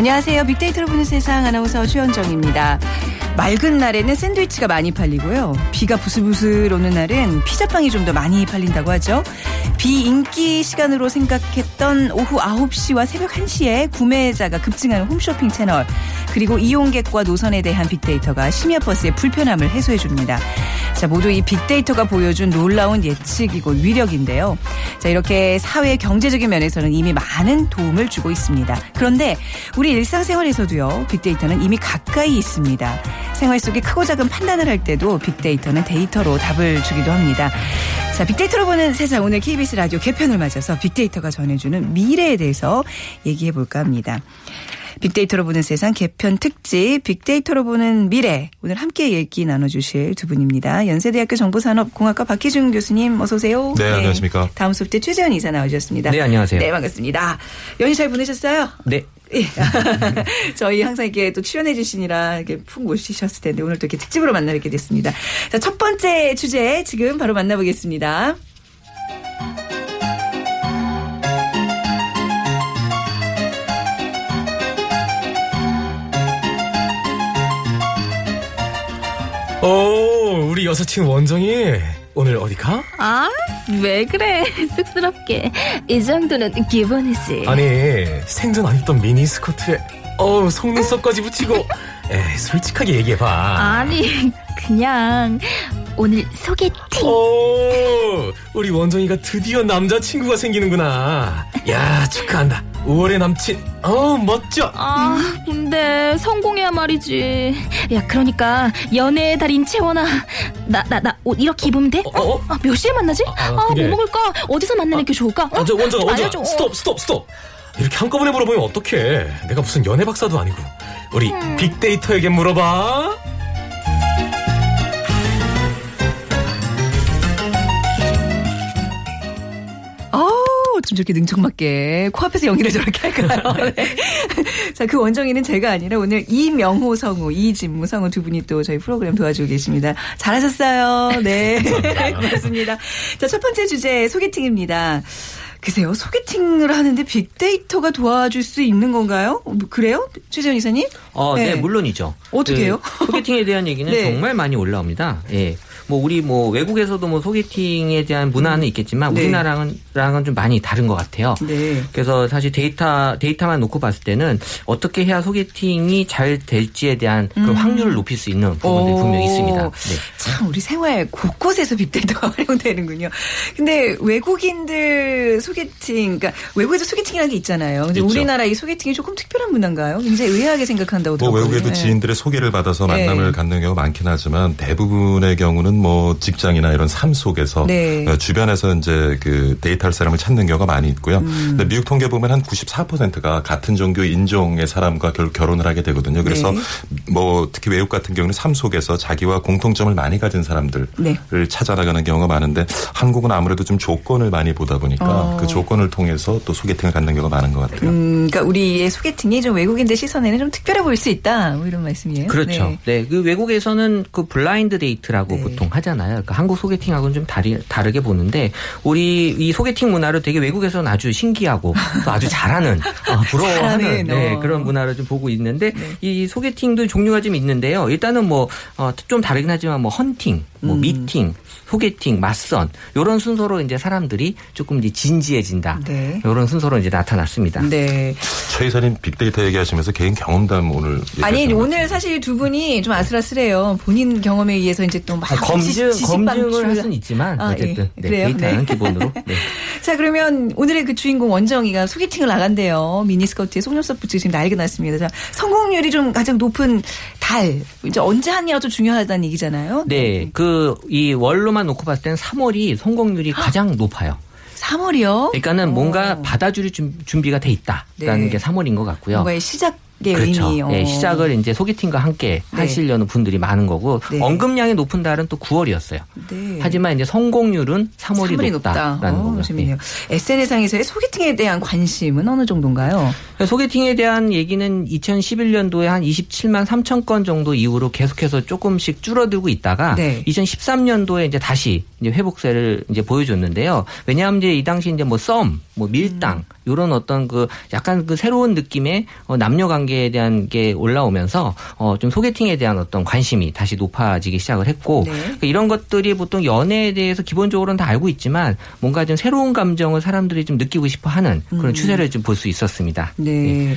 안녕하세요. 빅데이터로 보는 세상 아나운서 최현정입니다. 맑은 날에는 샌드위치가 많이 팔리고요. 비가 부슬부슬 오는 날은 피자빵이 좀 더 많이 팔린다고 하죠. 비인기 시간으로 생각했던 오후 9시와 새벽 1시에 구매자가 급증하는 홈쇼핑 채널 그리고 이용객과 노선에 대한 빅데이터가 심야 버스의 불편함을 해소해 줍니다. 자, 모두 이 빅데이터가 보여준 놀라운 예측이고 위력인데요. 자, 이렇게 사회 경제적인 면에서는 이미 많은 도움을 주고 있습니다. 그런데 우리 일상생활에서도요, 빅데이터는 이미 가까이 있습니다. 생활 속에 크고 작은 판단을 할 때도 빅데이터는 데이터로 답을 주기도 합니다. 자, 빅데이터로 보는 세상 오늘 KBS 라디오 개편을 맞아서 빅데이터가 전해주는 미래에 대해서 얘기해 볼까 합니다. 빅데이터로 보는 세상 개편 특집 빅데이터로 보는 미래 오늘 함께 얘기 나눠주실 두 분입니다. 연세대학교 정보산업공학과 박희준 교수님 어서 오세요. 네, 안녕하십니까. 다음 수업 때 최재현 이사 나오셨습니다. 네, 안녕하세요. 네, 반갑습니다. 연휴 잘 보내셨어요? 네. 예. 저희 항상 이렇게 또 출연해 주시니라 이렇게 푹 모시셨을 텐데 오늘 또 이렇게 특집으로 만나 뵙게 됐습니다. 자, 첫 번째 주제 지금 바로 만나보겠습니다. 여사친 원정이 오늘 어디 가? 아, 왜 그래? 쑥스럽게. 이 정도는 기본이지. 아니, 생전 안 입던 미니스커트에 어우, 속눈썹까지 붙이고 에이, 솔직하게 얘기해봐. 아니, 그냥 오늘 소개팅. 오, 우리 원정이가 드디어 남자친구가 생기는구나. 야, 축하한다. 5월의 남친. 어, 멋져. 아, 근데 성공해야 말이지. 야, 그러니까 연애의 달인 채원아. 나, 나, 나 옷 이렇게 입으면 돼? 어, 어? 아, 몇 시에 만나지? 아, 아, 그게- 뭐 먹을까? 어디서 만나는 게 좋을까? 어? 원정, 원정, 좀 원정. 스톱, 스톱, 스톱. 이렇게 한꺼번에 물어보면 어떡해. 내가 무슨 연애 박사도 아니고. 우리 빅데이터에게 물어봐. 어쩜 저렇게 능청맞게 코앞에서 연기를 저렇게 할까요? 네. 자, 그 원정이는 제가 아니라 오늘 이명호 성우, 이진무 성우 두 분이 또 저희 프로그램 도와주고 계십니다. 잘하셨어요. 네. 고맙습니다. 자, 첫 번째 주제 소개팅입니다. 글쎄요, 소개팅을 하는데 빅데이터가 도와줄 수 있는 건가요? 그래요? 최재현 이사님? 어, 네, 물론이죠. 어떻게 해요? 그 소개팅에 대한 얘기는 네. 정말 많이 올라옵니다. 예. 뭐 우리 뭐 외국에서도 뭐 소개팅에 대한 문화는 있겠지만 네. 우리나라랑은 랑은 좀 많이 다른 것 같아요. 네. 그래서 사실 데이터 데이터만 놓고 봤을 때는 어떻게 해야 소개팅이 잘 될지에 대한 그 확률을 높일 수 있는 부분들이 음. 오. 분명히 있습니다. 네. 참 우리 생활 곳곳에서 빅데이터가 활용되는군요. 근데 외국인들 소개팅, 그러니까 외국에도 소개팅이라는 게 있잖아요. 근데 있죠. 우리나라 이 소개팅이 조금 특별한 문화인가요? 굉장히 의아하게 생각한다고 뭐 들었거든요. 외국에도 네. 지인들의 소개를 받아서 네. 만남을 갖는 경우가 많긴 하지만 대부분의 경우는 뭐 직장이나 이런 삶 속에서 네. 어, 주변에서 이제 그 데이트할 사람을 찾는 경우가 많이 있고요. 음. 근데 미국 통계 보면 한 94%가 같은 종교 인종의 사람과 결, 결혼을 하게 되거든요. 그래서 네. 뭐 특히 외국 같은 경우는 삶 속에서 자기와 공통점을 많이 가진 사람들을 네. 찾아 나가는 경우가 많은데 한국은 아무래도 좀 조건을 많이 보다 보니까 어. 그 조건을 통해서 또 소개팅을 갖는 경우가 많은 것 같아요. 음, 그러니까 우리의 소개팅이 좀 외국인들 시선에는 좀 특별해 보일 수 있다. 뭐 이런 말씀이에요. 그렇죠. 네. 네. 그 외국에서는 그 blind date라고 네. 보통 하잖아요. 그러니까 한국 소개팅하고는 좀 다리, 다르게 보는데 우리 이 소개팅 문화를 되게 외국에서는 아주 신기하고 또 아주 잘하는 어, 부러워하는 네, 어. 그런 문화를 좀 보고 있는데 네. 이 소개팅도 종류가 좀 있는데요. 일단은 뭐 좀 다르긴 하지만 뭐 헌팅, 뭐 음. 미팅, 소개팅, 맞선 이런 순서로 이제 사람들이 조금 이제 진지해진다. 네. 이런 순서로 이제 나타났습니다. 네. 최 이사님 빅데이터 얘기하시면서 개인 경험담 오늘 아니 오늘 사실 두 분이 좀 아슬아슬해요. 본인 경험에 의해서 이제 또막 아, 검증 검증을 할 수는 있지만 아, 어쨌든 예. 네, 그래요? 데이터는 네. 기본으로 네. 자, 그러면 오늘의 그 주인공 원정이가 소개팅을 나간대요. 미니스커트에 속눈썹 붙이고 지금 난리가 났습니다. 자, 성공률이 좀 가장 높은 달. 이제 언제 하냐가 또 중요하다는 얘기잖아요. 네, 그 이 월로만 놓고 봤을 때는 3월이 성공률이 가장 높아요. 3월이요? 그러니까는 뭔가 받아줄 준- 준비가 돼 있다라는 네. 게 3월인 것 같고요. 뭔가의 시작의 그렇죠. 예, 시작을 이제 소개팅과 함께 네. 하시려는 분들이 많은 거고 네. 언급량이 높은 달은 또 9월이었어요. 네. 하지만 이제 성공률은 3월이, 3월이 높다라는 높다. 어, 거고요. 재밌네요. 예. SNS상에서의 소개팅에 대한 관심은 어느 정도인가요? 소개팅에 대한 얘기는 2011년도에 한 27만 3천 건 정도 이후로 계속해서 조금씩 줄어들고 있다가 네. 2013년도에 이제 다시 이제 회복세를 이제 보여줬는데요. 왜냐하면 이제 이 당시 이제 뭐 썸, 뭐 밀당 이런 어떤 그 약간 그 새로운 느낌의 어, 남녀 관계 에 대한 게 올라오면서 어, 좀 소개팅에 대한 어떤 관심이 다시 높아지기 시작을 했고 네. 그러니까 이런 것들이 보통 연애에 대해서 기본적으로는 다 알고 있지만 뭔가 좀 새로운 감정을 사람들이 좀 느끼고 싶어 하는 그런 추세를 좀 볼 수 있었습니다. 음. 네.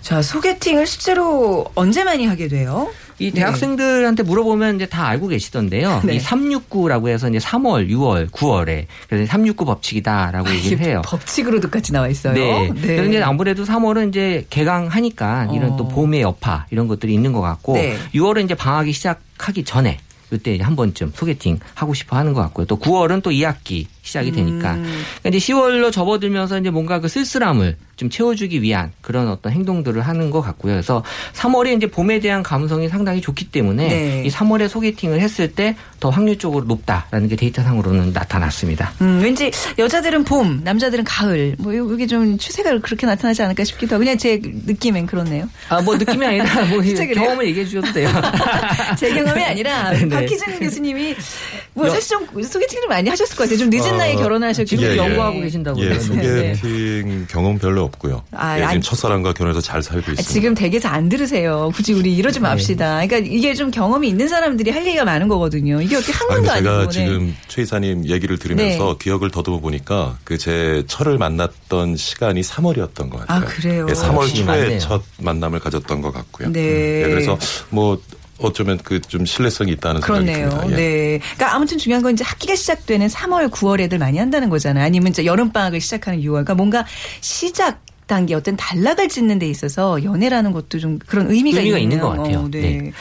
자, 소개팅을 실제로 언제 많이 하게 돼요? 이 대학생들한테 물어보면 이제 다 알고 계시던데요. 네. 이 369라고 해서 이제 3월, 6월, 9월에 그래서 369 법칙이다라고 얘기를 해요. 법칙으로도까지 나와 있어요. 네. 그래서 이제 아무래도 3월은 이제 개강하니까 이런 어. 또 봄의 여파 이런 것들이 있는 것 같고 네. 6월은 이제 방학이 시작하기 전에 이때 이제 한 번쯤 소개팅 하고 싶어 하는 것 같고요. 또 9월은 또 2학기 시작이 되니까 음. 그러니까 이제 10월로 접어들면서 이제 뭔가 그 쓸쓸함을 좀 채워주기 위한 그런 어떤 행동들을 하는 것 같고요. 그래서 3월에 이제 봄에 대한 감성이 상당히 좋기 때문에 네. 이 3월에 소개팅을 했을 때 더 확률적으로 높다라는 게 데이터상으로는 나타났습니다. 음, 왠지 여자들은 봄, 남자들은 가을. 뭐 요- 이게 좀 추세가 그렇게 나타나지 않을까 싶기도 하고 그냥 제 느낌엔 그렇네요. 아, 뭐 느낌이 아니라 뭐? 경험을 얘기해 주셔도 돼요. 제 경험이 아니라 네. 박희준 교수님이 뭐 여- 사실 좀 소개팅을 많이 하셨을 것 같아요. 좀 늦은 어, 나이에 결혼하셨기 지금 때문에. 연구하고 계신다고 예, 그러는데. 소개팅 경험 별로 없고요. 아, 예, 아니- 첫사랑과 결혼해서 잘 살고 아, 있습니다. 지금 댁에서 안 들으세요. 굳이 우리 이러지 맙시다. 그러니까 이게 좀 경험이 있는 사람들이 할 얘기가 많은 거거든요. 이게 어떻게 한 아니, 번도 제가 아니고. 네. 지금 최 이사님 얘기를 들으면서 기억을 더듬어 보니까 그 제 철을 만났던 시간이 3월이었던 것 같아요. 아, 그래요? 예, 3월 역시 초에 맞네요. 첫 만남을 가졌던 것 같고요. 네. 예, 그래서 뭐 어쩌면 그 좀 신뢰성이 있다는 생각이 그렇네요. 듭니다. 예. 네. 그러니까 아무튼 중요한 건 이제 학기가 시작되는 3월, 9월 애들 많이 한다는 거잖아요. 아니면 이제 여름 방학을 시작하는 6월. 그러니까 뭔가 시작 단계 어떤 단락을 짓는 데 있어서 연애라는 것도 좀 그런 의미가, 의미가 있는 것 같아요. 네. 네.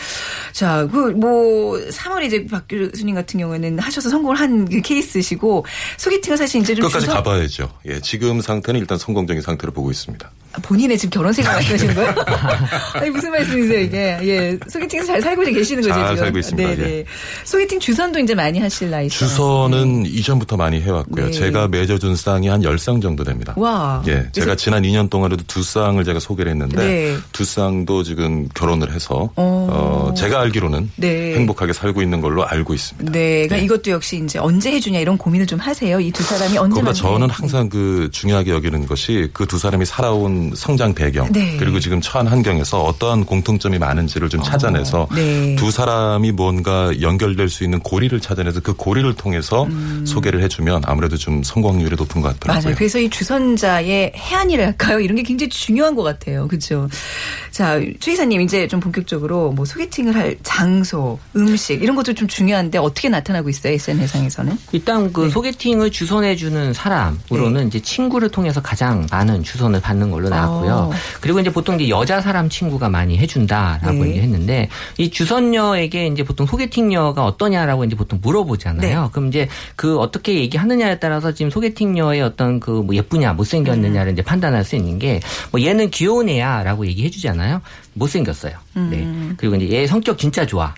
자, 그 뭐 3월에 이제 박 교수님 같은 경우에는 하셔서 성공을 한그 케이스시고 소개팅은 사실 이제 좀 끝까지 주선- 가봐야죠. 예, 지금 상태는 일단 성공적인 상태로 보고 있습니다. 본인의 지금 결혼 생활 말씀하시는 거예요? 아니 무슨 말씀이세요 이게? 예, 소개팅에서 잘 살고 계시는 거죠 잘 지금? 살고 있습니다. 네, 예. 네. 소개팅 주선도 이제 많이 하실 나이. 주선은 이전부터 많이 해왔고요. 네. 제가 맺어준 쌍이 한 10쌍 정도 됩니다. 와. 예, 제가 지난 2년 동안에도 두 쌍을 제가 소개를 했는데 네. 두 쌍도 지금 결혼을 해서 어. 어, 제가 알기로는 네. 행복하게 살고 있는 걸로 알고 있습니다. 네, 그러니까 이것도 역시 이제 언제 해주냐 이런 고민을 좀 하세요. 이 두 사람이 언제 만나요? 저는 항상 그 중요하게 여기는 것이 그 두 사람이 살아온 성장 배경 네. 그리고 지금 처한 환경에서 어떠한 공통점이 많은지를 좀 찾아내서 네. 두 사람이 뭔가 연결될 수 있는 고리를 찾아내서 그 고리를 통해서 소개를 해주면 아무래도 좀 성공률이 높은 것 같더라고요. 음. 맞아요. 그래서 이 주선자의 해안이랄까요? 이런 게 굉장히 중요한 것 같아요. 그렇죠. 자, 최 이사님 이제 좀 본격적으로 뭐 소개팅을 할 장소, 음식 이런 것도 좀 중요한데 어떻게 나타나고 있어요? SNS상에서는? 일단 그 네. 소개팅을 주선해주는 사람으로는 이제 친구를 통해서 가장 많은 주선을 받는 걸로 나왔고요. 어. 그리고 이제 보통 이제 여자 사람 친구가 많이 해준다라고 네. 얘기했는데 이 주선녀에게 이제 보통 소개팅녀가 어떠냐라고 이제 보통 물어보잖아요. 네. 그럼 이제 그 어떻게 얘기하느냐에 따라서 지금 소개팅녀의 어떤 그 뭐 예쁘냐 못생겼느냐를 이제 판단할 수 있는 게 뭐 얘는 귀여운 애야라고 얘기해 주잖아요. 못생겼어요. 네. 음. 그리고 이제 얘 성격 진짜 좋아.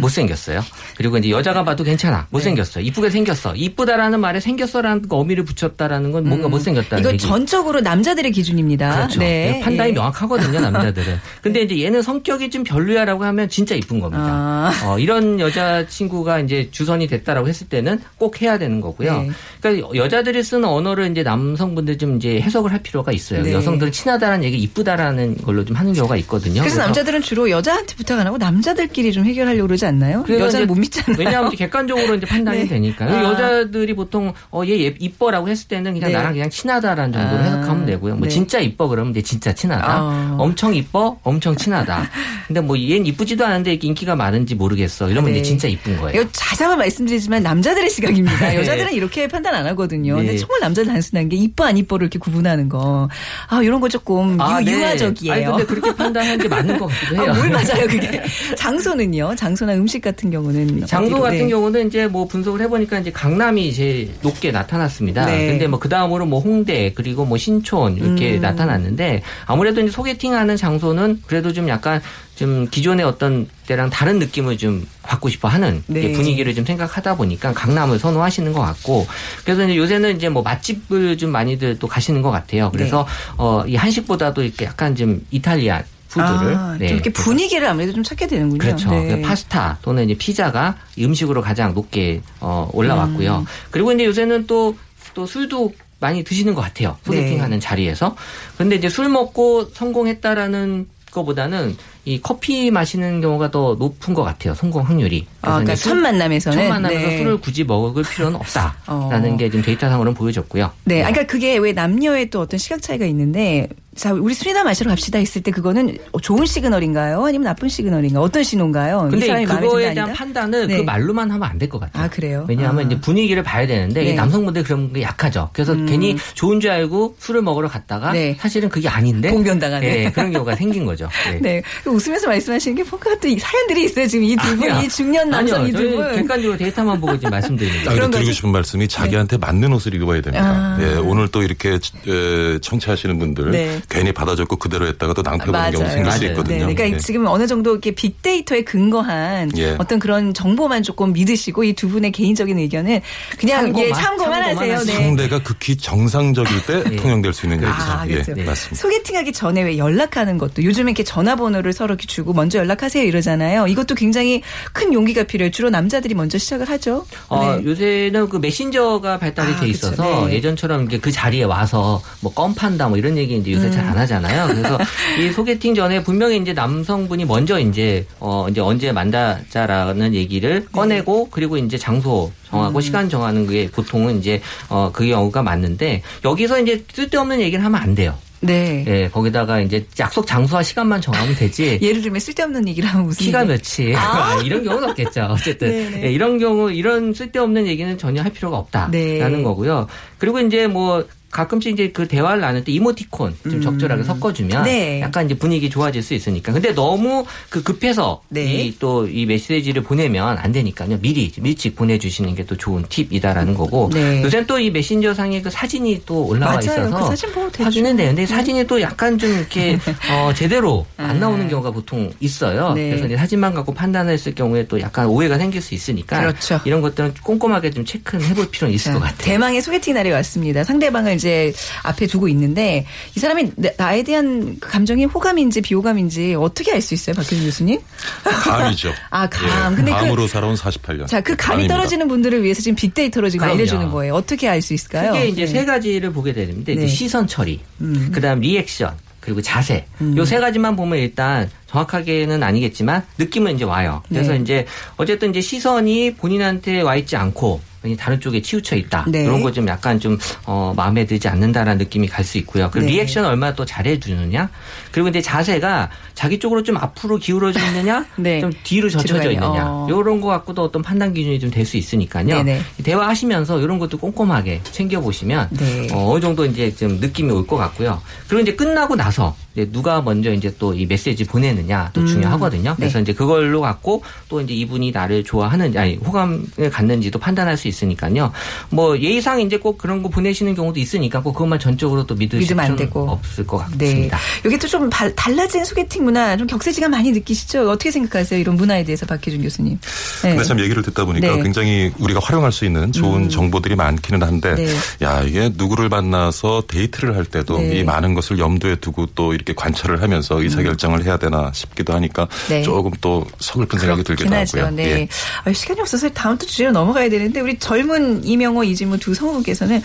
못생겼어요. 그리고 이제 여자가 봐도 괜찮아. 못생겼어. 이쁘게 생겼어. 이쁘다라는 말에 생겼어라는 거 어미를 붙였다라는 건 뭔가 못생겼다는 이거 얘기. 전적으로 남자들의 기준입니다. 그렇죠. 네. 네, 판단이 예. 명확하거든요, 남자들은. 근데 이제 얘는 성격이 좀 별로야라고 하면 진짜 이쁜 겁니다. 아. 어, 이런 여자친구가 이제 주선이 됐다라고 했을 때는 꼭 해야 되는 거고요. 네. 그러니까 여자들이 쓰는 언어를 이제 남성분들 좀 이제 해석을 할 필요가 있어요. 네. 여성들은 친하다라는 얘기, 이쁘다라는 걸로 좀 하는 경우가 있거든요. 그래서 남자들은 주로 여자한테 부탁 안 하고 남자들끼리 좀 해결하려고 그러지 않나요? 그래서 여자는 못 믿잖아요. 왜냐하면 객관적으로 이제 판단이 네. 되니까 아. 여자들이 보통 어 얘 이뻐라고 했을 때는 그냥 네. 나랑 그냥 친하다라는 정도로 아. 해석하면 되고요. 뭐 네. 진짜 이뻐 그러면 이제 진짜 친하다. 아. 엄청 이뻐 엄청 친하다. 근데 뭐 얘는 이쁘지도 않은데 인기가 많은지 모르겠어. 이러면 네. 이제 진짜 이쁜 거예요. 이거 자자만 말씀드리지만 남자들의 시각입니다. 여자들은 이렇게 판단 안 하거든요. 근데 네. 정말 남자 단순한 게 이뻐 안 이뻐를 이렇게 구분하는 거. 아 이런 거 조금 유, 네. 유아적이에요. 아니 근데 그렇게 판단하는 게 맞는 것 같기도 해요. 아, 뭘 맞아요 그게. 장소는요. 장소나 음식 같은 경우는 장소 어디로? 같은 네. 경우는 이제 뭐 분석을 해보니까 이제 강남이 제일 높게 나타났습니다. 네. 근데 뭐 그 다음으로 뭐 홍대 그리고 뭐 신촌 이렇게 음. 나타났 는데 아무래도 이제 소개팅하는 장소는 그래도 좀 약간 좀 기존의 어떤 때랑 다른 느낌을 좀 받고 싶어 하는 네. 분위기를 좀 생각하다 보니까 강남을 선호하시는 것 같고 그래서 이제 요새는 이제 뭐 맛집을 좀 많이들 또 가시는 것 같아요. 그래서 네. 어이 한식보다도 이렇게 약간 좀 이탈리안 푸드를 아, 네, 좀 이렇게 분위기를 아무래도 좀 찾게 되는군요. 그렇죠. 네. 파스타 또는 이제 피자가 음식으로 가장 높게 어, 올라왔고요. 음. 그리고 이제 요새는 또, 또 술도 많이 드시는 것 같아요. 소개팅 네. 하는 자리에서. 근데 이제 술 먹고 성공했다라는 거보다는 이 커피 마시는 경우가 더 높은 것 같아요. 성공 확률이. 아, 그러니까 첫 만남에서는 첫 만남에서 네. 술을 굳이 먹을 필요는 없다라는 어. 게 지금 데이터상으로는 보여졌고요. 네, 아, 그러니까 그게 왜 남녀의 또 어떤 시각 차이가 있는데, 자, 우리 술이나 마시러 갑시다 했을 때 그거는 좋은 시그널인가요? 아니면 나쁜 시그널인가요? 어떤 신호인가요? 이 근데 그거에 대한? 판단은 네. 그 말로만 하면 안 될 것 같아요. 아, 그래요? 왜냐하면 아. 이제 분위기를 봐야 되는데 네. 이 남성분들 그런 게 약하죠. 그래서 괜히 좋은 줄 알고 술을 먹으러 갔다가 네. 사실은 그게 아닌데 봉변당하는. 네, 그런 경우가 생긴 거죠. 네. 네. 웃으면서 말씀하시는 게 뭔가 또이 사연들이 있어요. 지금 이 두 분. 이 중년 남성 이 두 분. 객관적으로 데이터만 보고 지금 말씀드립니다. 아, 그리고 그런 드리고? 싶은 말씀이 자기한테 맞는 옷을 입어야 됩니다. 아. 예, 오늘 또 이렇게 에, 청취하시는 분들 네. 괜히 받아줬고 그대로 했다가 또 낭패 보는 경우. 생길 수 맞아요. 있거든요. 네, 그러니까 예. 지금 어느 정도 이렇게 빅데이터에 근거한 예. 어떤 그런 정보만 조금 믿으시고 이 두 분의 개인적인 의견은 그냥 참고만, 예, 참고만 참고만 하세요. 하세요. 네. 상대가 극히 정상적일 때 예. 통용될 수 있는 얘기죠. 아, 예, 그렇죠. 맞습니다. 소개팅하기 전에 왜 연락하는 것도 요즘에 이렇게 전화번호를 서로 이렇게 주고 먼저 연락하세요 이러잖아요. 이것도 굉장히 큰 용기가 필요해요. 주로 남자들이 먼저 시작을 하죠. 어, 네. 요새는 그 메신저가 발달이 아, 돼. 있어서 네. 예전처럼 이제 그 자리에 와서 뭐 껌 판다 뭐 이런 얘기 이제 요새 잘안 하잖아요. 그래서 이 소개팅 전에 분명히 이제 남성분이 먼저 이제 어 이제 언제 만나자라는 얘기를 꺼내고 그리고 이제 장소 정하고 시간 정하는 게 보통은 이제 어 그 경우가 맞는데 여기서 이제 쓸데없는 얘기를 하면 안 돼요. 네. 예, 거기다가 이제 약속 장소와 시간만 정하면 되지. 예를 들면 쓸데없는 얘기를 하면 무슨 키가 얘기? 몇이 아, 이런 경우는 없겠죠. 어쨌든 네네. 예, 이런 경우 이런 쓸데없는 얘기는 전혀 할 필요가 없다라는 네. 거고요. 그리고 이제 뭐 가끔씩 이제 그 대화를 나눌 때 이모티콘 좀 적절하게 섞어주면 음. 네. 약간 이제 분위기 좋아질 수 있으니까. 근데 너무 그 급해서 네. 이또이 메시지를 보내면 안 되니까요. 미리 일찍 보내주시는 게 또 좋은 팁이다라는 거고. 네. 요새는 또이 메신저 상에 그 사진이 또 올라와 맞아요. 있어서 그 사진 보고. 사진은 되는데 사진이 또 약간 좀 이렇게 어, 제대로 안 나오는 경우가 보통 있어요. 네. 그래서 이제 사진만 갖고 판단했을 경우에 또 약간 오해가 생길 수 있으니까 그렇죠. 이런 것들은 꼼꼼하게 좀 체크는 해볼 필요는 있을 자, 것 같아요. 대망의 소개팅 날이 왔습니다. 상대방을 이제 앞에 두고 있는데 이 사람이 나- 나에 대한 그 감정이 호감인지 비호감인지 어떻게 알 수 있어요, 박효진 교수님? 감이죠. 아, 감. 근데 그- 감으로 살아온 48년. 자, 그 감이 감입니다. 떨어지는 분들을 위해서 지금 빅데이터로 지금 그럼요. 알려주는 거예요. 어떻게 알 수 있을까요? 크게 이제 네. 세 가지를 보게 되는데 이제 네. 시선 처리, 음. 그다음 리액션, 그리고 자세. 요세 가지만 보면 일단 정확하게는 아니겠지만 느낌은 이제 와요. 그래서 네. 이제 어쨌든 이제 시선이 본인한테 와 있지 않고 다른 쪽에 치우쳐 있다. 네. 이런 거 좀 약간 좀 어, 마음에 들지 않는다라는 느낌이 갈 수 있고요. 그리고 네. 리액션 얼마나 또 잘해주느냐. 그리고 이제 자세가 자기 쪽으로 좀 앞으로 기울어져 있느냐, 네. 좀 뒤로 젖혀져. 있느냐. 어. 이런 거 갖고도 어떤 판단 기준이 좀 될 수 있으니까요. 네네. 대화하시면서 이런 것도 꼼꼼하게 챙겨 보시면 네. 어, 어느 정도 이제 좀 느낌이 올 것 같고요. 그리고 이제 끝나고 나서 누가 먼저 이제 또 이 메시지 보내느냐 또 중요하거든요. 그래서 네. 이제 그걸로 갖고 또 이제 이분이 나를 좋아하는지 아니 호감을 갖는지도 판단할 수 있으니까요. 뭐 예의상 이제 꼭 그런 거 보내시는 경우도 있으니까 꼭 그것만 전적으로 또 믿으실 되고. 없을 것 네. 같습니다. 이게 또 좀 달라진 소개팅 문화, 좀 격세지가 많이 느끼시죠? 어떻게 생각하세요? 이런 문화에 대해서 박혜준 교수님. 네. 근데 참 얘기를 듣다 보니까 네. 굉장히 우리가 활용할 수 있는 좋은 정보들이 많기는 한데 네. 야 이게 누구를 만나서 데이트를 할 때도 네. 이 많은 것을 염두에 두고 또 이렇게 관찰을 하면서 의사결정을 해야 되나 싶기도 하니까 네. 조금 또 서글픈 생각이 들기도 하죠. 하고요. 네. 예. 아, 시간이 없어서 다음 또 주제로 넘어가야 되는데 우리 젊은 이명호 이진무 두 성우께서는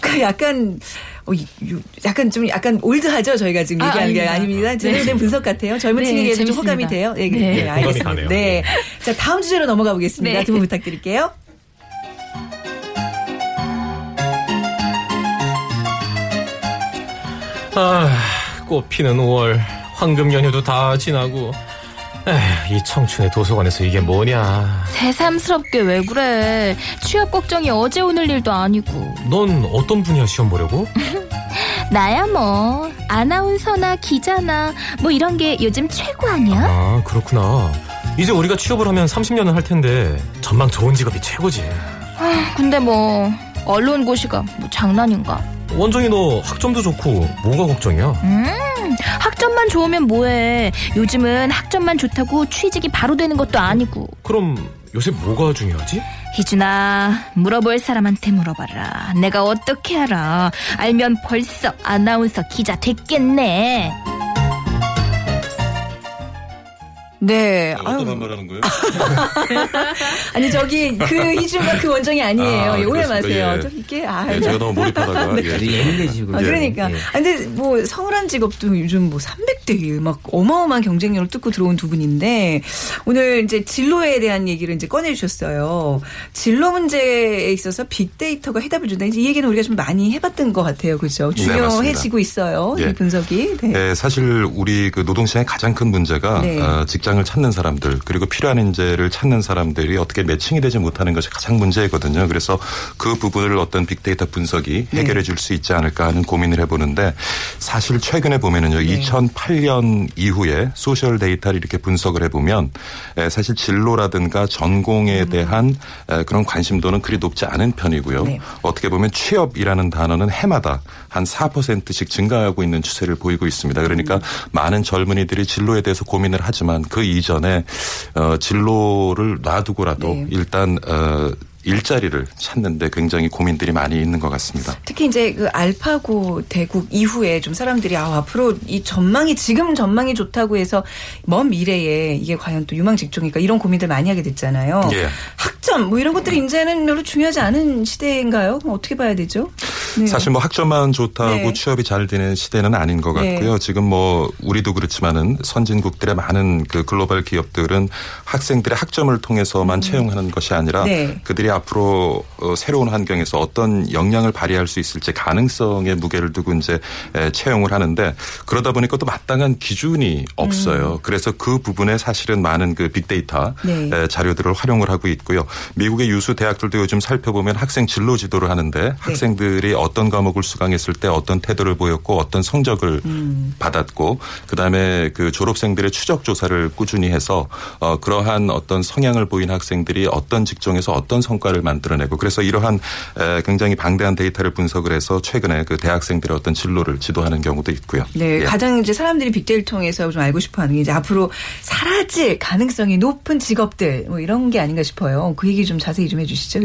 그 약간 어, 약간 좀 약간 올드하죠 저희가 지금 아, 얘기하는 게 아닙니다. 아닙니다. 제대로 된 분석 같아요. 젊은 네, 층에게도 좀. 호감이 돼요. 네, 네. 네, 공감이 알겠습니다. 가네요. 네. 자 다음 주제로 넘어가 보겠습니다. 네. 두분 부탁드릴게요. 아, 꽃피는 5월 황금 연휴도 다 지나고 에휴, 이 청춘의 도서관에서 이게 뭐냐 새삼스럽게 왜 그래? 취업 걱정이 어제 오늘 일도 아니고. 넌 어떤 분야 시험 보려고? 나야 뭐 아나운서나 기자나 뭐 이런 게 요즘 최고 아니야? 아 그렇구나 이제 우리가 취업을 하면 30년은 할 텐데 전망 좋은 직업이 최고지 근데 뭐 언론고시가 뭐 장난인가? 원정이 너 학점도 좋고 뭐가 걱정이야? 음, 학점만 좋으면 뭐해? 요즘은 학점만 좋다고 취직이 바로 되는 것도 아니고. 그럼 요새 뭐가 중요하지? 희준아, 물어볼 사람한테 물어봐라. 내가 어떻게 알아? 알면 벌써 아나운서 기자 됐겠네. 네. 아유, 어떤 말하는 거예요? 아니 저기 그 희준과 그 원정이 아니에요. 아, 예, 오해? 마세요. 예. 좀 이게 아. 네, 제가 너무 몰입하다가 예. 되게 헬레지고. 아, 그러니까. 예. 아, 근데 뭐 성울한 직업도 요즘 뭐 300대 1, 막 어마어마한 경쟁력을 뚫고 들어온 두 분인데 오늘 이제 진로에 대한 얘기를 이제 꺼내 주셨어요. 진로 문제에 있어서 빅데이터가 해답을 준다. 이제 이 얘기는 우리가 좀 많이 해봤던 것 같아요. 그죠? 네, 중요해지고 있어요. 예. 이 분석이. 네. 네, 사실 우리 그 노동 시장의 가장 큰 문제가 네. 어, 직장 을 찾는 사람들 그리고 필요한 인재를 찾는 사람들이 어떻게 매칭이 되지 못하는 것이 가장 문제거든요. 그래서 그 부분을 어떤 빅데이터 분석이 네. 해결해 줄 수 있지 않을까 하는 고민을 해보는데 사실 최근에 보면은요, 네. 2008년 이후에 social data를 이렇게 분석을 해보면 에, 사실 진로라든가 전공에 대한 에, 그런 관심도는 그리 높지 않은 편이고요. 음. 네. 어떻게 보면 취업이라는 단어는 해마다 한 4%씩 증가하고 있는 추세를 보이고 있습니다. 그러니까 많은 젊은이들이 진로에 대해서 고민을 하지만 그 이전에 어, 진로를 놔두고라도 네. 일단 어, 일자리를 찾는데 굉장히 고민들이 많이 있는 것 같습니다. 특히 이제 그 알파고 대국 이후에 좀 사람들이 아 앞으로 이 전망이 지금 전망이 좋다고 해서 먼 미래에 이게 과연 또 유망 직종일까 이런 고민들 많이 하게 됐잖아요. 예. 학점 뭐 이런 것들이 이제는 별로 중요하지 않은 시대인가요? 어떻게 봐야 되죠? 네. 사실 뭐 학점만 좋다고 네. 취업이 잘 되는 시대는 아닌 것 네. 같고요. 지금 뭐 우리도 그렇지만은 선진국들의 많은 그 글로벌 기업들은 학생들의 학점을 통해서만 채용하는 것이 아니라 음. 네. 그들이 앞으로 어, 새로운 환경에서 어떤 역량을 발휘할 수 있을지 가능성에 무게를 두고 이제 에, 채용을 하는데 그러다 보니까 또 마땅한 기준이 없어요. 그래서 그 부분에 사실은 많은 그 빅데이터 네. 에, 자료들을 활용을 하고 있고요. 미국의 유수 대학들도 요즘 살펴보면 학생 진로 지도를 하는데 학생들이 어떤 과목을 수강했을 때 어떤 태도를 보였고 어떤 성적을 받았고 그다음에 그 졸업생들의 추적 조사를 꾸준히 해서 어 그러한 어떤 성향을 보인 학생들이 어떤 직종에서 어떤 성과 를 만들어내고 그래서 이러한 에, 굉장히 방대한 데이터를 분석을 해서 최근에 그 대학생들의 어떤 진로를 지도하는 경우도 있고요. 네, 예. 가장 이제 사람들이 빅데이를 통해서 좀 알고 싶어 하는 게 이제 앞으로 사라질 가능성이 높은 직업들 뭐 이런 게 아닌가 싶어요. 그 얘기 좀 자세히 좀 해주시죠.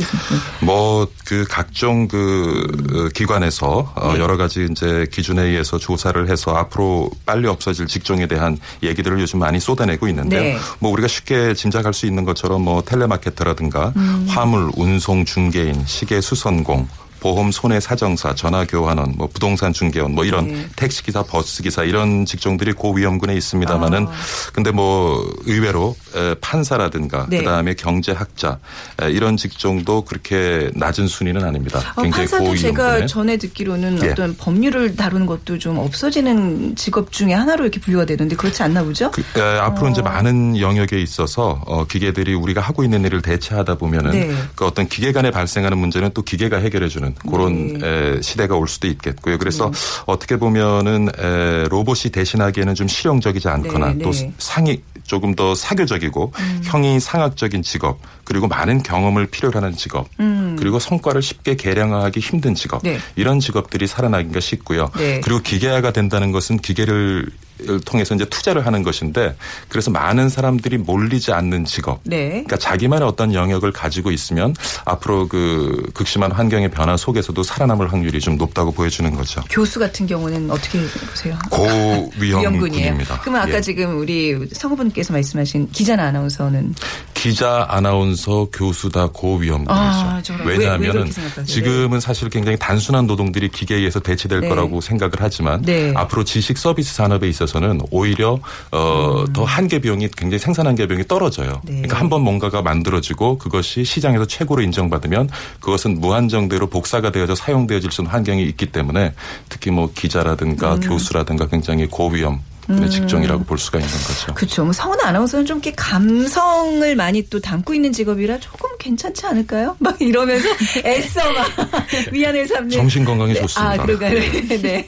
뭐 그 각종 그 어, 기관에서 어, 네. 여러 가지 이제 기준에 의해서 조사를 해서 앞으로 빨리 없어질 직종에 대한 얘기들을 요즘 많이 쏟아내고 있는데요. 네. 뭐 우리가 쉽게 짐작할 수 있는 것처럼 뭐 텔레마케터라든가 음. 화물 운송 중개인, 시계 수선공 보험 손해 사정사, 전화 교환원, 뭐 부동산 중개원, 뭐 이런 네. 택시 기사, 버스 기사 이런 직종들이 고위험군에 있습니다만은 아. 근데 뭐 의외로 에, 판사라든가 네. 그다음에 경제학자 에, 이런 직종도 그렇게 낮은 순위는 아닙니다. 어, 굉장히 판사도 제가 고위험군에. 전에 듣기로는 예. 어떤 법률을 다루는 것도 좀 없어지는 직업 중에 하나로 이렇게 분류가 되는데 그렇지 않나 보죠? 그, 에, 앞으로 어. 이제 많은 영역에 있어서 어, 기계들이 우리가 하고 있는 일을 대체하다 보면은 네. 그 어떤 기계 간에 발생하는 문제는 또 기계가 해결해 주는 그런 네. 에, 시대가 올 수도 있겠고요. 그래서 어떻게 보면은 에, 로봇이 대신하기에는 좀 실용적이지 않거나 네, 또 네. 상이 조금 더 사교적이고 형이 상학적인 직업 그리고 많은 경험을 필요로 하는 직업 음. 그리고 성과를 쉽게 계량화하기 힘든 직업 네. 이런 직업들이 살아나기가 쉽고요. 네. 그리고 기계화가 된다는 것은 기계를 통해서 이제 투자를 하는 것인데 그래서 많은 사람들이 몰리지 않는 직업. 네. 그러니까 자기만의 어떤 영역을 가지고 있으면 앞으로 그 극심한 환경의 변화 속에서도 살아남을 확률이 좀 높다고 보여주는 거죠. 교수 같은 경우는 어떻게 보세요? 고위험군입니다. 그러면 아까 예. 지금 우리 성우분께서 말씀하신 기자나 아나운서는 기자, 아나운서, 교수 다 고위험군이죠. 아. 왜- 왜 왜냐하면 생각하세요? 지금은 사실 굉장히 단순한 노동들이 기계에 의해서 대체될 네. 거라고 생각을 하지만 네. 앞으로 지식 서비스 산업에 있어서는 오히려 어, 더 한계 비용이 굉장히 생산 한계 비용이 떨어져요. 음. 네. 그러니까 한 번 뭔가가 만들어지고 그것이 시장에서 최고로 인정받으면 그것은 무한정대로 복사가 되어져 사용되어질 수 있는 환경이 있기 때문에 특히 뭐 기자라든가 음. 교수라든가 굉장히 고위험 의 직종이라고 볼 수가 있는 거죠. 그렇죠. 뭐 성은 아나운서는 좀 이렇게 감성을 많이 또 담고 있는 직업이라 조금 괜찮지 않을까요? 막 이러면서 애써 막 위안을 삼는. 정신 건강에 네. 좋습니다. 아, 그런가요? 네.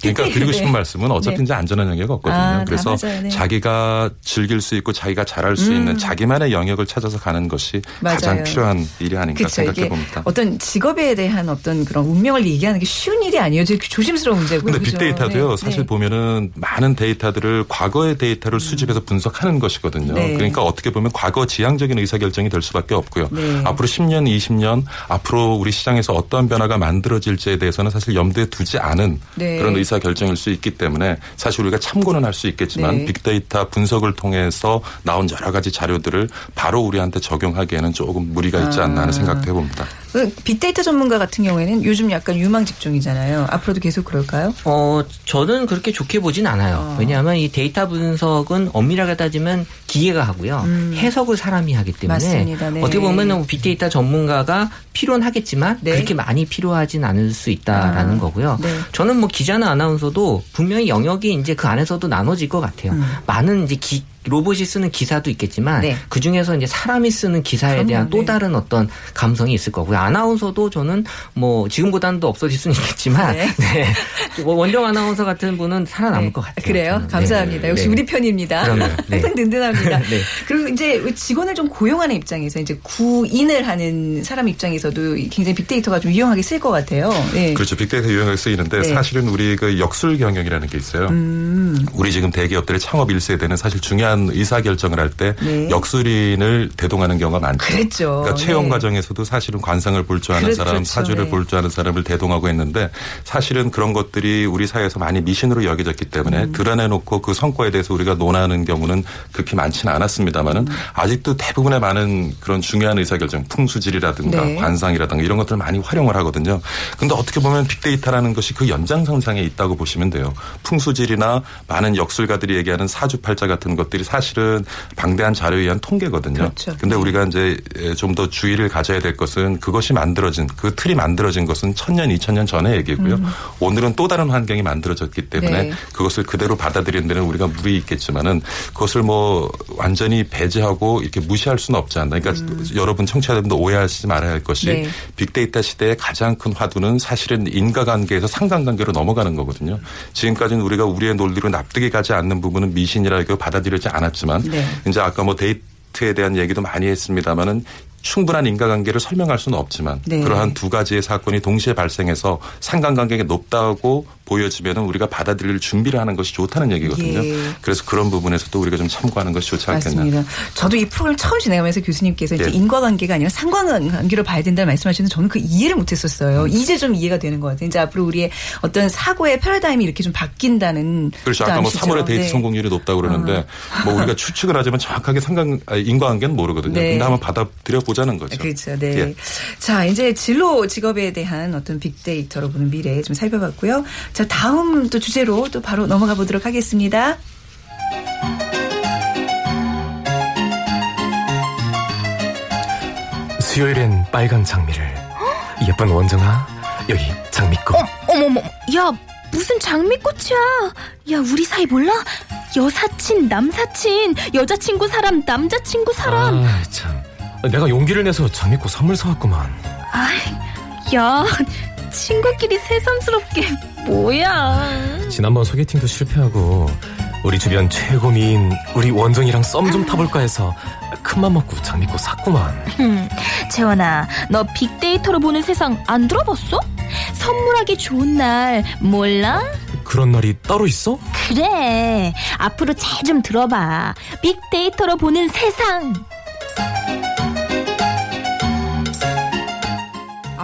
그러니까 드리고 싶은 네. 말씀은 어차피 네. 이제 안전한 영역 없거든요. 아, 다 그래서 맞아요. 네. 자기가 즐길 수 있고 자기가 잘할 수 있는 자기만의 영역을 찾아서 가는 것이 맞아요. 가장 필요한 일이 아닌가 그렇죠. 생각해 봅니다. 어떤 직업에 대한 어떤 그런 운명을 얘기하는 게 쉬운 일이 아니에요. 조심스러운 문제고요. 근데 그죠? 빅데이터도요. 네. 사실 네. 보면은 많은 데이터들을 과거의 데이터를 수집해서 분석하는 것이거든요. 네. 그러니까 어떻게 보면 과거 지향적인 의사결정이 될 수밖에 없고 요. 네. 앞으로 10년, 20년 앞으로 우리 시장에서 어떠한 변화가 만들어질지에 대해서는 사실 염두에 두지 않은 네. 그런 의사 결정일 수 있기 때문에 사실 우리가 참고는 할 수 있겠지만 네. 빅데이터 분석을 통해서 나온 여러 가지 자료들을 바로 우리한테 적용하기에는 조금 무리가 있지 않나 하는 생각도 해봅니다. 그 빅데이터 전문가 같은 경우에는 요즘 약간 유망 직종이잖아요. 앞으로도 계속 그럴까요? 어, 저는 그렇게 좋게 보진 않아요. 어. 왜냐하면 이 데이터 분석은 엄밀하게 따지면 기계가 하고요. 해석을 사람이 하기 때문에 음. 맞습니다. 네. 어떻게 보면 빅데이터 전문가가 필요는 하겠지만 네. 그렇게 많이 필요하진 않을 수 있다라는 아, 거고요. 네. 저는 뭐 기자나 아나운서도 분명히 영역이 이제 그 안에서도 나눠질 것 같아요. 많은 이제 기 로봇이 쓰는 기사도 있겠지만 음. 네. 그 중에서 이제 사람이 쓰는 기사에 그럼요, 대한 또 네. 다른 어떤 감성이 있을 거고요. 아나운서도 저는 뭐 지금보다는 더 없어질 수는 있겠지만 네. 네. 뭐 원정 아나운서 같은 분은 살아남을 네. 것 같아요. 그래요? 저는. 감사합니다. 네. 역시 네. 우리 편입니다. 네. 항상 든든합니다. 네. 그리고 이제 직원을 좀 고용하는 입장에서 이제 구인을 하는 사람 입장에서도 굉장히 빅데이터가 좀 유용하게 쓸 것 같아요. 네. 그렇죠. 빅데이터 유형을 쓰이는데 네. 사실은 우리 그 역술 경영이라는 게 있어요. 음. 우리 지금 대기업들의 창업 1세대는 사실 중요한 의사 결정을 할때 네. 역술인을 대동하는 경우가 많죠. 그랬죠. 그러니까 채용 네. 과정에서도 사실은 관상을 볼줄 아는 그렇죠, 사람, 그렇죠. 사주를 네. 볼줄 아는 사람을 대동하고 했는데 사실은 그런 것들이 우리 사회에서 많이 미신으로 여겨졌기 때문에 음. 드러내놓고 그 성과에 대해서 우리가 논하는 경우는 그렇게 많지는 않았습니다만은 음. 아직도 대부분의 많은 그런 중요한 의사 결정, 풍수질이라든가 네. 관상이라든가 이런 것들을 많이 활용을 하거든요. 근데 어떻게 보면 빅데이터라는 것이 그 연장선상에 있다고 보시면 돼요. 풍수질이나 많은 역술가들이 얘기하는 사주팔자 같은 것들이 사실은 방대한 자료에 의한 통계거든요. 그렇죠. 근데 우리가 이제 좀 더 주의를 가져야 될 것은 그것이 만들어진 그 틀이 만들어진 것은 천년, 이천 년 전의 얘기고요. 오늘은 또 다른 환경이 만들어졌기 때문에 네. 그것을 그대로 받아들이는 데는 우리가 무리 있겠지만은 그것을 뭐 완전히 배제하고 이렇게 무시할 수는 없지 않나. 그러니까 여러분 청취자분들 오해하시지 말아야 할 것이 네. 빅데이터 시대의 가장 큰 화두는 사실은 인과관계에서 상관관계로 넘어가는 거거든요. 지금까지는 우리가 우리의 논리로 납득이 가지 않는 부분은 미신이라고 받아들이지 않았지만 네. 이제 아까 뭐 데이트에 대한 얘기도 많이 했습니다마는 충분한 인과관계를 설명할 수는 없지만 네. 그러한 두 가지의 사건이 동시에 발생해서 상관관계가 높다고 보여지면 우리가 받아들일 준비를 하는 것이 좋다는 얘기거든요. 예. 그래서 그런 부분에서도 우리가 좀 참고하는 것이 좋지 않겠나. 맞습니다. 저도 이 프로그램 처음 진행하면서 교수님께서 이제 예. 인과관계가 아니라 상관관계로 봐야 된다는 말씀하시는데 저는 그 이해를 못했었어요. 음. 이제 좀 이해가 되는 것 같아요. 이제 앞으로 우리의 어떤 사고의 패러다임이 이렇게 좀 바뀐다는. 그렇죠. 아까 뭐 아시죠? 3월에 데이트 네. 성공률이 높다고 그러는데 뭐 우리가 추측을 하자면 정확하게 상관 아, 인과관계는 모르거든요. 네. 근데 한번 받아들여 보자는 거죠. 그렇죠. 네. 예. 자, 이제 진로 직업에 대한 어떤 빅데이터로 보는 미래 좀 살펴봤고요. 자, 다음 또 주제로 또 바로 넘어가 보도록 하겠습니다. 수요일엔 빨간 장미를. 예쁜 원정아, 여기 장미꽃. 어머머, 야, 무슨 장미꽃이야. 야, 우리 사이 몰라? 여사친, 남사친, 여자친구 사람, 남자친구 사람. 아, 참. 내가 용기를 내서 장미꽃 선물 사왔구만. 아이, 야, 친구끼리 새삼스럽게 뭐야? 지난번 소개팅도 실패하고 우리 주변 최고 미인 우리 원정이랑 썸 좀 타볼까 해서 큰맘 먹고 장미꽃 샀구만. 흠, 재원아, 너 빅데이터로 보는 세상 안 들어봤어? 선물하기 좋은 날 몰라? 그런 날이 따로 있어? 그래. 앞으로 잘 좀 들어봐. 빅데이터로 보는 세상.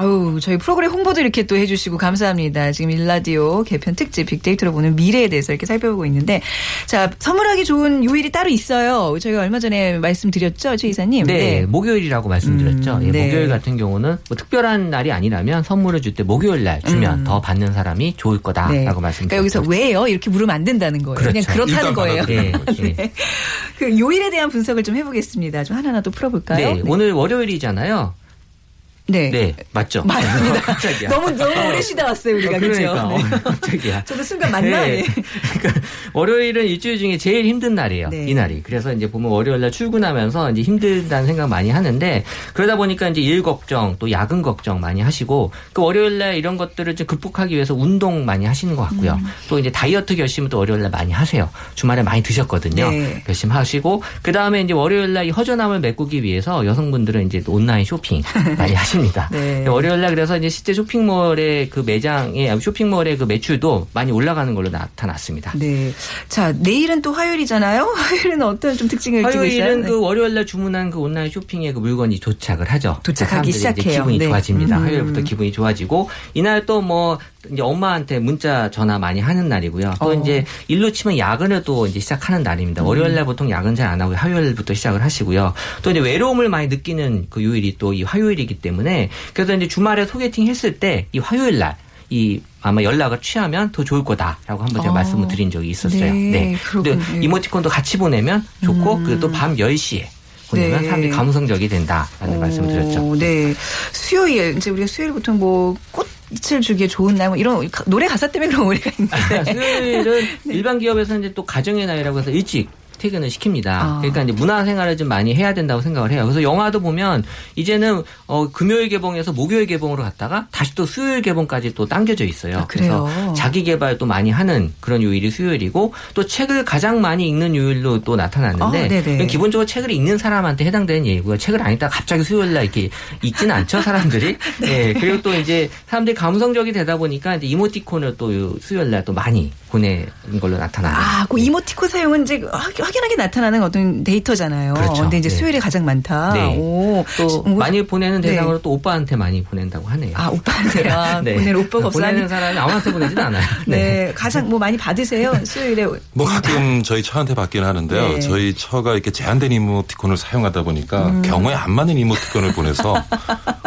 아우, 저희 프로그램 홍보도 이렇게 또 해주시고 감사합니다. 지금 일라디오 개편 특집 빅데이터로 보는 미래에 대해서 이렇게 살펴보고 있는데, 자, 선물하기 좋은 요일이 따로 있어요. 저희가 얼마 전에 말씀드렸죠, 최 이사님? 네, 목요일이라고 말씀드렸죠. 음, 예, 네. 목요일 같은 경우는 뭐 특별한 날이 아니라면 선물을 줄 때 목요일 날 주면 음. 더 받는 사람이 좋을 거다라고 네. 말씀드렸죠. 그러니까 여기서 왜요? 이렇게 물으면 안 된다는 거예요. 그냥 그렇죠. 그렇다는 일단 거예요. 예. 그 요일에 대한 분석을 좀 해보겠습니다. 좀 하나하나 또 풀어볼까요? 네, 오늘 월요일이잖아요. 네. 네, 맞죠? 맞습니다. 깜짝이야. 너무 너무 오래 쉬다 왔어요 우리가 어, 그죠? 그러니까 네. 어, 깜짝이야. 저도 순간 맞나? 네. 그러니까 월요일은 일주일 중에 제일 힘든 날이에요. 네. 이 날이. 그래서 이제 보면 월요일 날 출근하면서 이제 힘들다는 생각 많이 하는데 그러다 보니까 이제 일 걱정 또 야근 걱정 많이 하시고 그 월요일 날 이런 것들을 좀 극복하기 위해서 운동 많이 하시는 것 같고요. 음. 또 이제 다이어트 결심을 또 월요일 날 많이 하세요. 주말에 많이 드셨거든요. 네. 결심하시고 그 다음에 이제 월요일 날 이 허전함을 메꾸기 위해서 여성분들은 이제 또 온라인 쇼핑 많이 하 십니다. 네. 월요일 날 그래서 이제 실제 쇼핑몰의 그 매장의 쇼핑몰의 그 매출도 많이 올라가는 걸로 나타났습니다. 네. 자, 내일은 또 화요일이잖아요. 화요일은 어떤 좀 특징을 띠고 있어요? 화요일은 네. 그 월요일 날 주문한 그 온라인 쇼핑에 그 물건이 도착을 하죠. 도착하기 시작해요. 기분이 네. 좋아집니다. 음. 화요일부터 기분이 좋아지고 이날 또 뭐 이제 엄마한테 문자 전화 많이 하는 날이고요. 또 어. 이제 일로 치면 야근을 또 이제 시작하는 날입니다. 월요일 날 보통 야근 잘 안 하고 화요일부터 시작을 하시고요. 또 이제 외로움을 많이 느끼는 그 요일이 또 이 화요일이기 때문에 그래서 이제 주말에 소개팅 했을 때 이 화요일 날 이 아마 연락을 취하면 더 좋을 거다라고 한번 제가 어. 말씀을 드린 적이 있었어요. 네, 그렇군요. 음. 이모티콘도 같이 보내면 좋고 그리고 또 밤 10시에 보내면 네. 사람들이 감성적이 된다라는 말씀을 드렸죠. 오, 네. 수요일 이제 우리가 수요일 보통 뭐 꽃 을 주기에 좋은 날 뭐 이런 가- 노래 가사 때문에 그런 오해가 있는데. 수요일은 일반 기업에서는 이제 또 가정의 날이라고 해서 일찍 퇴근을 시킵니다. 아. 그러니까 이제 문화 생활을 좀 많이 해야 된다고 생각을 해요. 그래서 영화도 보면 이제는 어, 금요일 개봉에서 목요일 개봉으로 갔다가 다시 또 수요일 개봉까지 또 당겨져 있어요. 아, 그래요? 래서 자기 개발도 많이 하는 그런 요일이 수요일이고 또 책을 가장 많이 읽는 요일로 또 나타났는데 아, 기본적으로 책을 읽는 사람한테 해당되는 얘기고요. 책을 안 읽다가 갑자기 수요일 날 이렇게 읽지는 않죠, 사람들이. 네. 그리고 또 이제 사람들이 감성적이 되다 보니까 이제 이모티콘을 또요 수요일 날 또 많이 보내는 걸로 나타나요. 아, 그 이모티콘 사용은 이제 확- 확연하게 나타나는 어떤 데이터잖아요. 그렇죠. 근데 이제 네. 수요일에 가장 많다. 네. 오. 또 뭐- 많이 보내는 네. 대상으로 또 오빠한테 많이 보낸다고 하네요. 아, 오빠한테. 아, 보낼 오빠가 없어. 보내는 사람이 아무한테 보내진 않아요. 네. 가장 뭐 많이 받으세요? 수요일에. 뭐 가끔 저희 처한테 받긴 하는데요. 네. 저희 처가 이렇게 제한된 이모티콘을 사용하다 보니까 음. 경우에 안 맞는 이모티콘을 보내서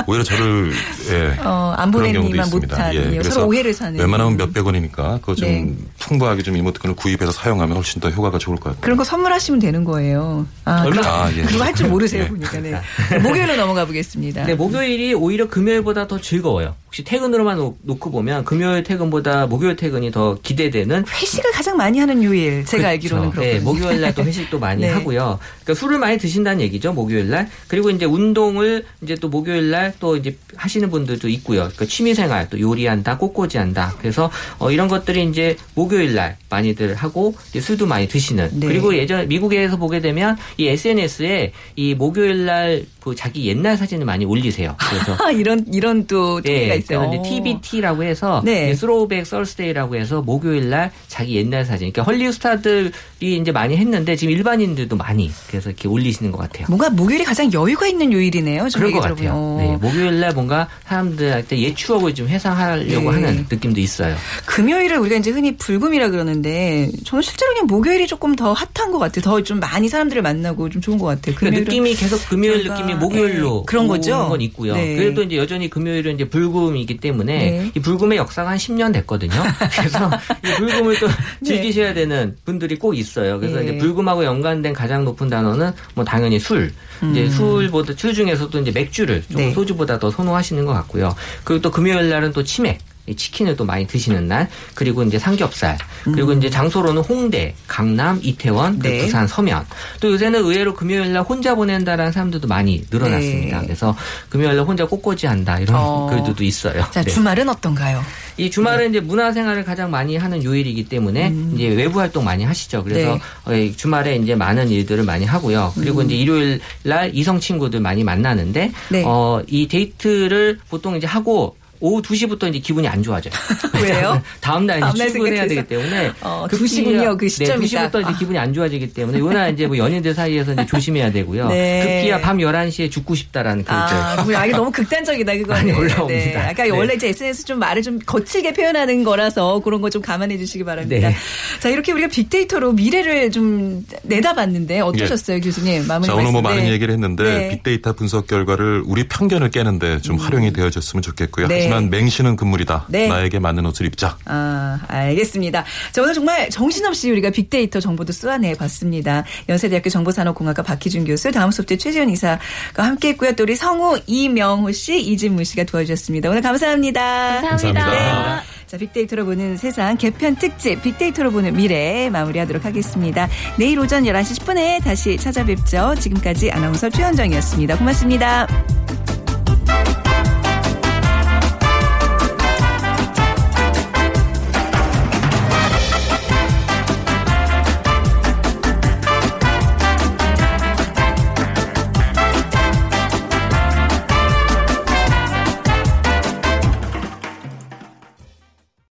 오히려 저를 예, 어, 안 보내는 경우도 이만 있습니다. 못하는. 예, 서로 그래서 오해를 사는. 웬만하면 몇백 원이니까 그거 좀 네. 풍부하게 좀 이모티콘을 구입해서 사용하면 훨씬 더 효과가 좋을 것 같아요. 그런 거 선물하시면 되는 거예요. 아, 얼마- 그거, 아, 예. 그거 할 줄 모르세요, 예. 보니까. 네. 목요일로 넘어가 보겠습니다. 네, 목요일이 오히려 금요일보다 더 즐거워요. 혹시 퇴근으로만 놓- 놓고 보면 금요일 퇴근보다 목요일 퇴근이 더 기대되는 회식을 가장 많이 하는 요일. 제가 알기로는 그렇죠. 그렇거든요. 네, 목요일 날 또 회식도 많이 네. 하고요. 그러니까 술을 많이 드신다는 얘기죠, 목요일 날. 그리고 이제 운동을 이제 또 목요일 날 또 이제 하시는 분들도 있고요. 그러니까 취미 생활 또 요리한다, 꽃꽂이 한다. 그래서 어, 이런 것들이 이제 목요일 날 많이들 하고 술도 많이 드시는. 네. 그리고 예전 미국에서 보게 되면 이 SNS에 이 목요일 날 그 자기 옛날 사진을 많이 올리세요. 그래서 아, 이런, 이런 또 네, 그래서 이제 TBT라고 해서 네. Throwback Thursday라고 해서 목요일 날 자기 옛날 사진. 그러니까 헐리우드 스타들이 이제 많이 했는데 지금 일반인들도 많이 그래서 이렇게 올리시는 것 같아요. 뭔가 목요일이 가장 여유가 있는 요일이네요. 얘기 것. 같아요. 어. 네, 목요일 날 뭔가 사람들한테 옛 추억을 좀 회상하려고 네. 하는 느낌도 있어요. 금요일을 우리가 이제 흔히 불금이라 그러는데 저는 실제로 그냥 목요일이 조금 더 핫한 것 같아요. 더 좀 많이 사람들을 만나고 좀 좋은 것 같아요. 그 금요일은 느낌이 계속 금요일 뭔가, 느낌이 목요일로 예, 그런 거죠? 오는 건 있고요. 네. 그래도 이제 여전히 금요일은 이제 불금 이기 때문에 네. 이 불금의 역사가 한 10년 됐거든요. 그래서 이 불금을 또 즐기셔야 되는 분들이 꼭 있어요. 그래서 네. 이제 불금하고 연관된 가장 높은 단어는 뭐 당연히 술. 이제 술보다 술 중에서도 이제 맥주를 좀 음. 네. 소주보다 더 선호하시는 것 같고요. 그리고 또 금요일 날은 또 치맥. 이 치킨을 또 많이 드시는 날 그리고 이제 삼겹살 그리고 이제 장소로는 홍대, 강남, 이태원, 음. 네. 부산, 서면 또 요새는 의외로 금요일 날 혼자 보낸다라는 사람들도 많이 늘어났습니다. 네. 그래서 금요일 날 혼자 꽃꽂이 한다 이런 어. 글들도 있어요. 자, 네. 주말은 어떤가요? 이 주말은 이제 문화생활을 가장 많이 하는 요일이기 때문에 이제 외부 활동 많이 하시죠. 그래서 음. 네. 어, 이 주말에 이제 많은 일들을 많이 하고요. 그리고 이제 일요일 날 이성 친구들 많이 만나는데 네. 어, 이 데이트를 보통 이제 하고 오후 2시부터 이제 기분이 안 좋아져요. 왜요? 다음 날 이제 날 출근해야. 되기 때문에 어, 급기야- 2시군요. 그 시점이다. 네, 2시부터 이제 아. 기분이 안 좋아지기 때문에 요날 이제 뭐 연인들 사이에서 이제 조심해야 되고요. 네. 급기야 밤 11시에 죽고 싶다라는 그 아, 아, 이게 너무 극단적이다, 그거는. 많이 올라옵니다. 네. 아까 네. 원래 이제 SNS 좀 말을 좀 거칠게 표현하는 거라서 그런 거 좀 감안해 주시기 바랍니다. 네. 자, 이렇게 우리가 빅데이터로 미래를 좀 내다봤는데 어떠셨어요, 교수님? 마무리 자, 오늘 뭐. 많은 네. 얘기를 했는데 네. 빅데이터 분석 결과를 우리 편견을 깨는데 좀 활용이 되어졌으면 좋겠고요. 네. 하지만 맹신은 금물이다. 네. 나에게 맞는 옷을 입자. 아, 알겠습니다. 자, 오늘 정말 정신없이 우리가 빅데이터 정보도 쏘아내 봤습니다. 연세대학교 정보산업공학과 박희준 교수, 다음 소프트 최지원 이사가 함께 했고요. 또 우리 성우 이명호 씨, 이진무 씨가 도와주셨습니다. 오늘 감사합니다. 감사합니다. 감사합니다. 자, 빅데이터로 보는 세상 개편 특집 빅데이터로 보는 미래 마무리하도록 하겠습니다. 내일 오전 11시 10분에 다시 찾아뵙죠. 지금까지 아나운서 최현정이었습니다. 고맙습니다.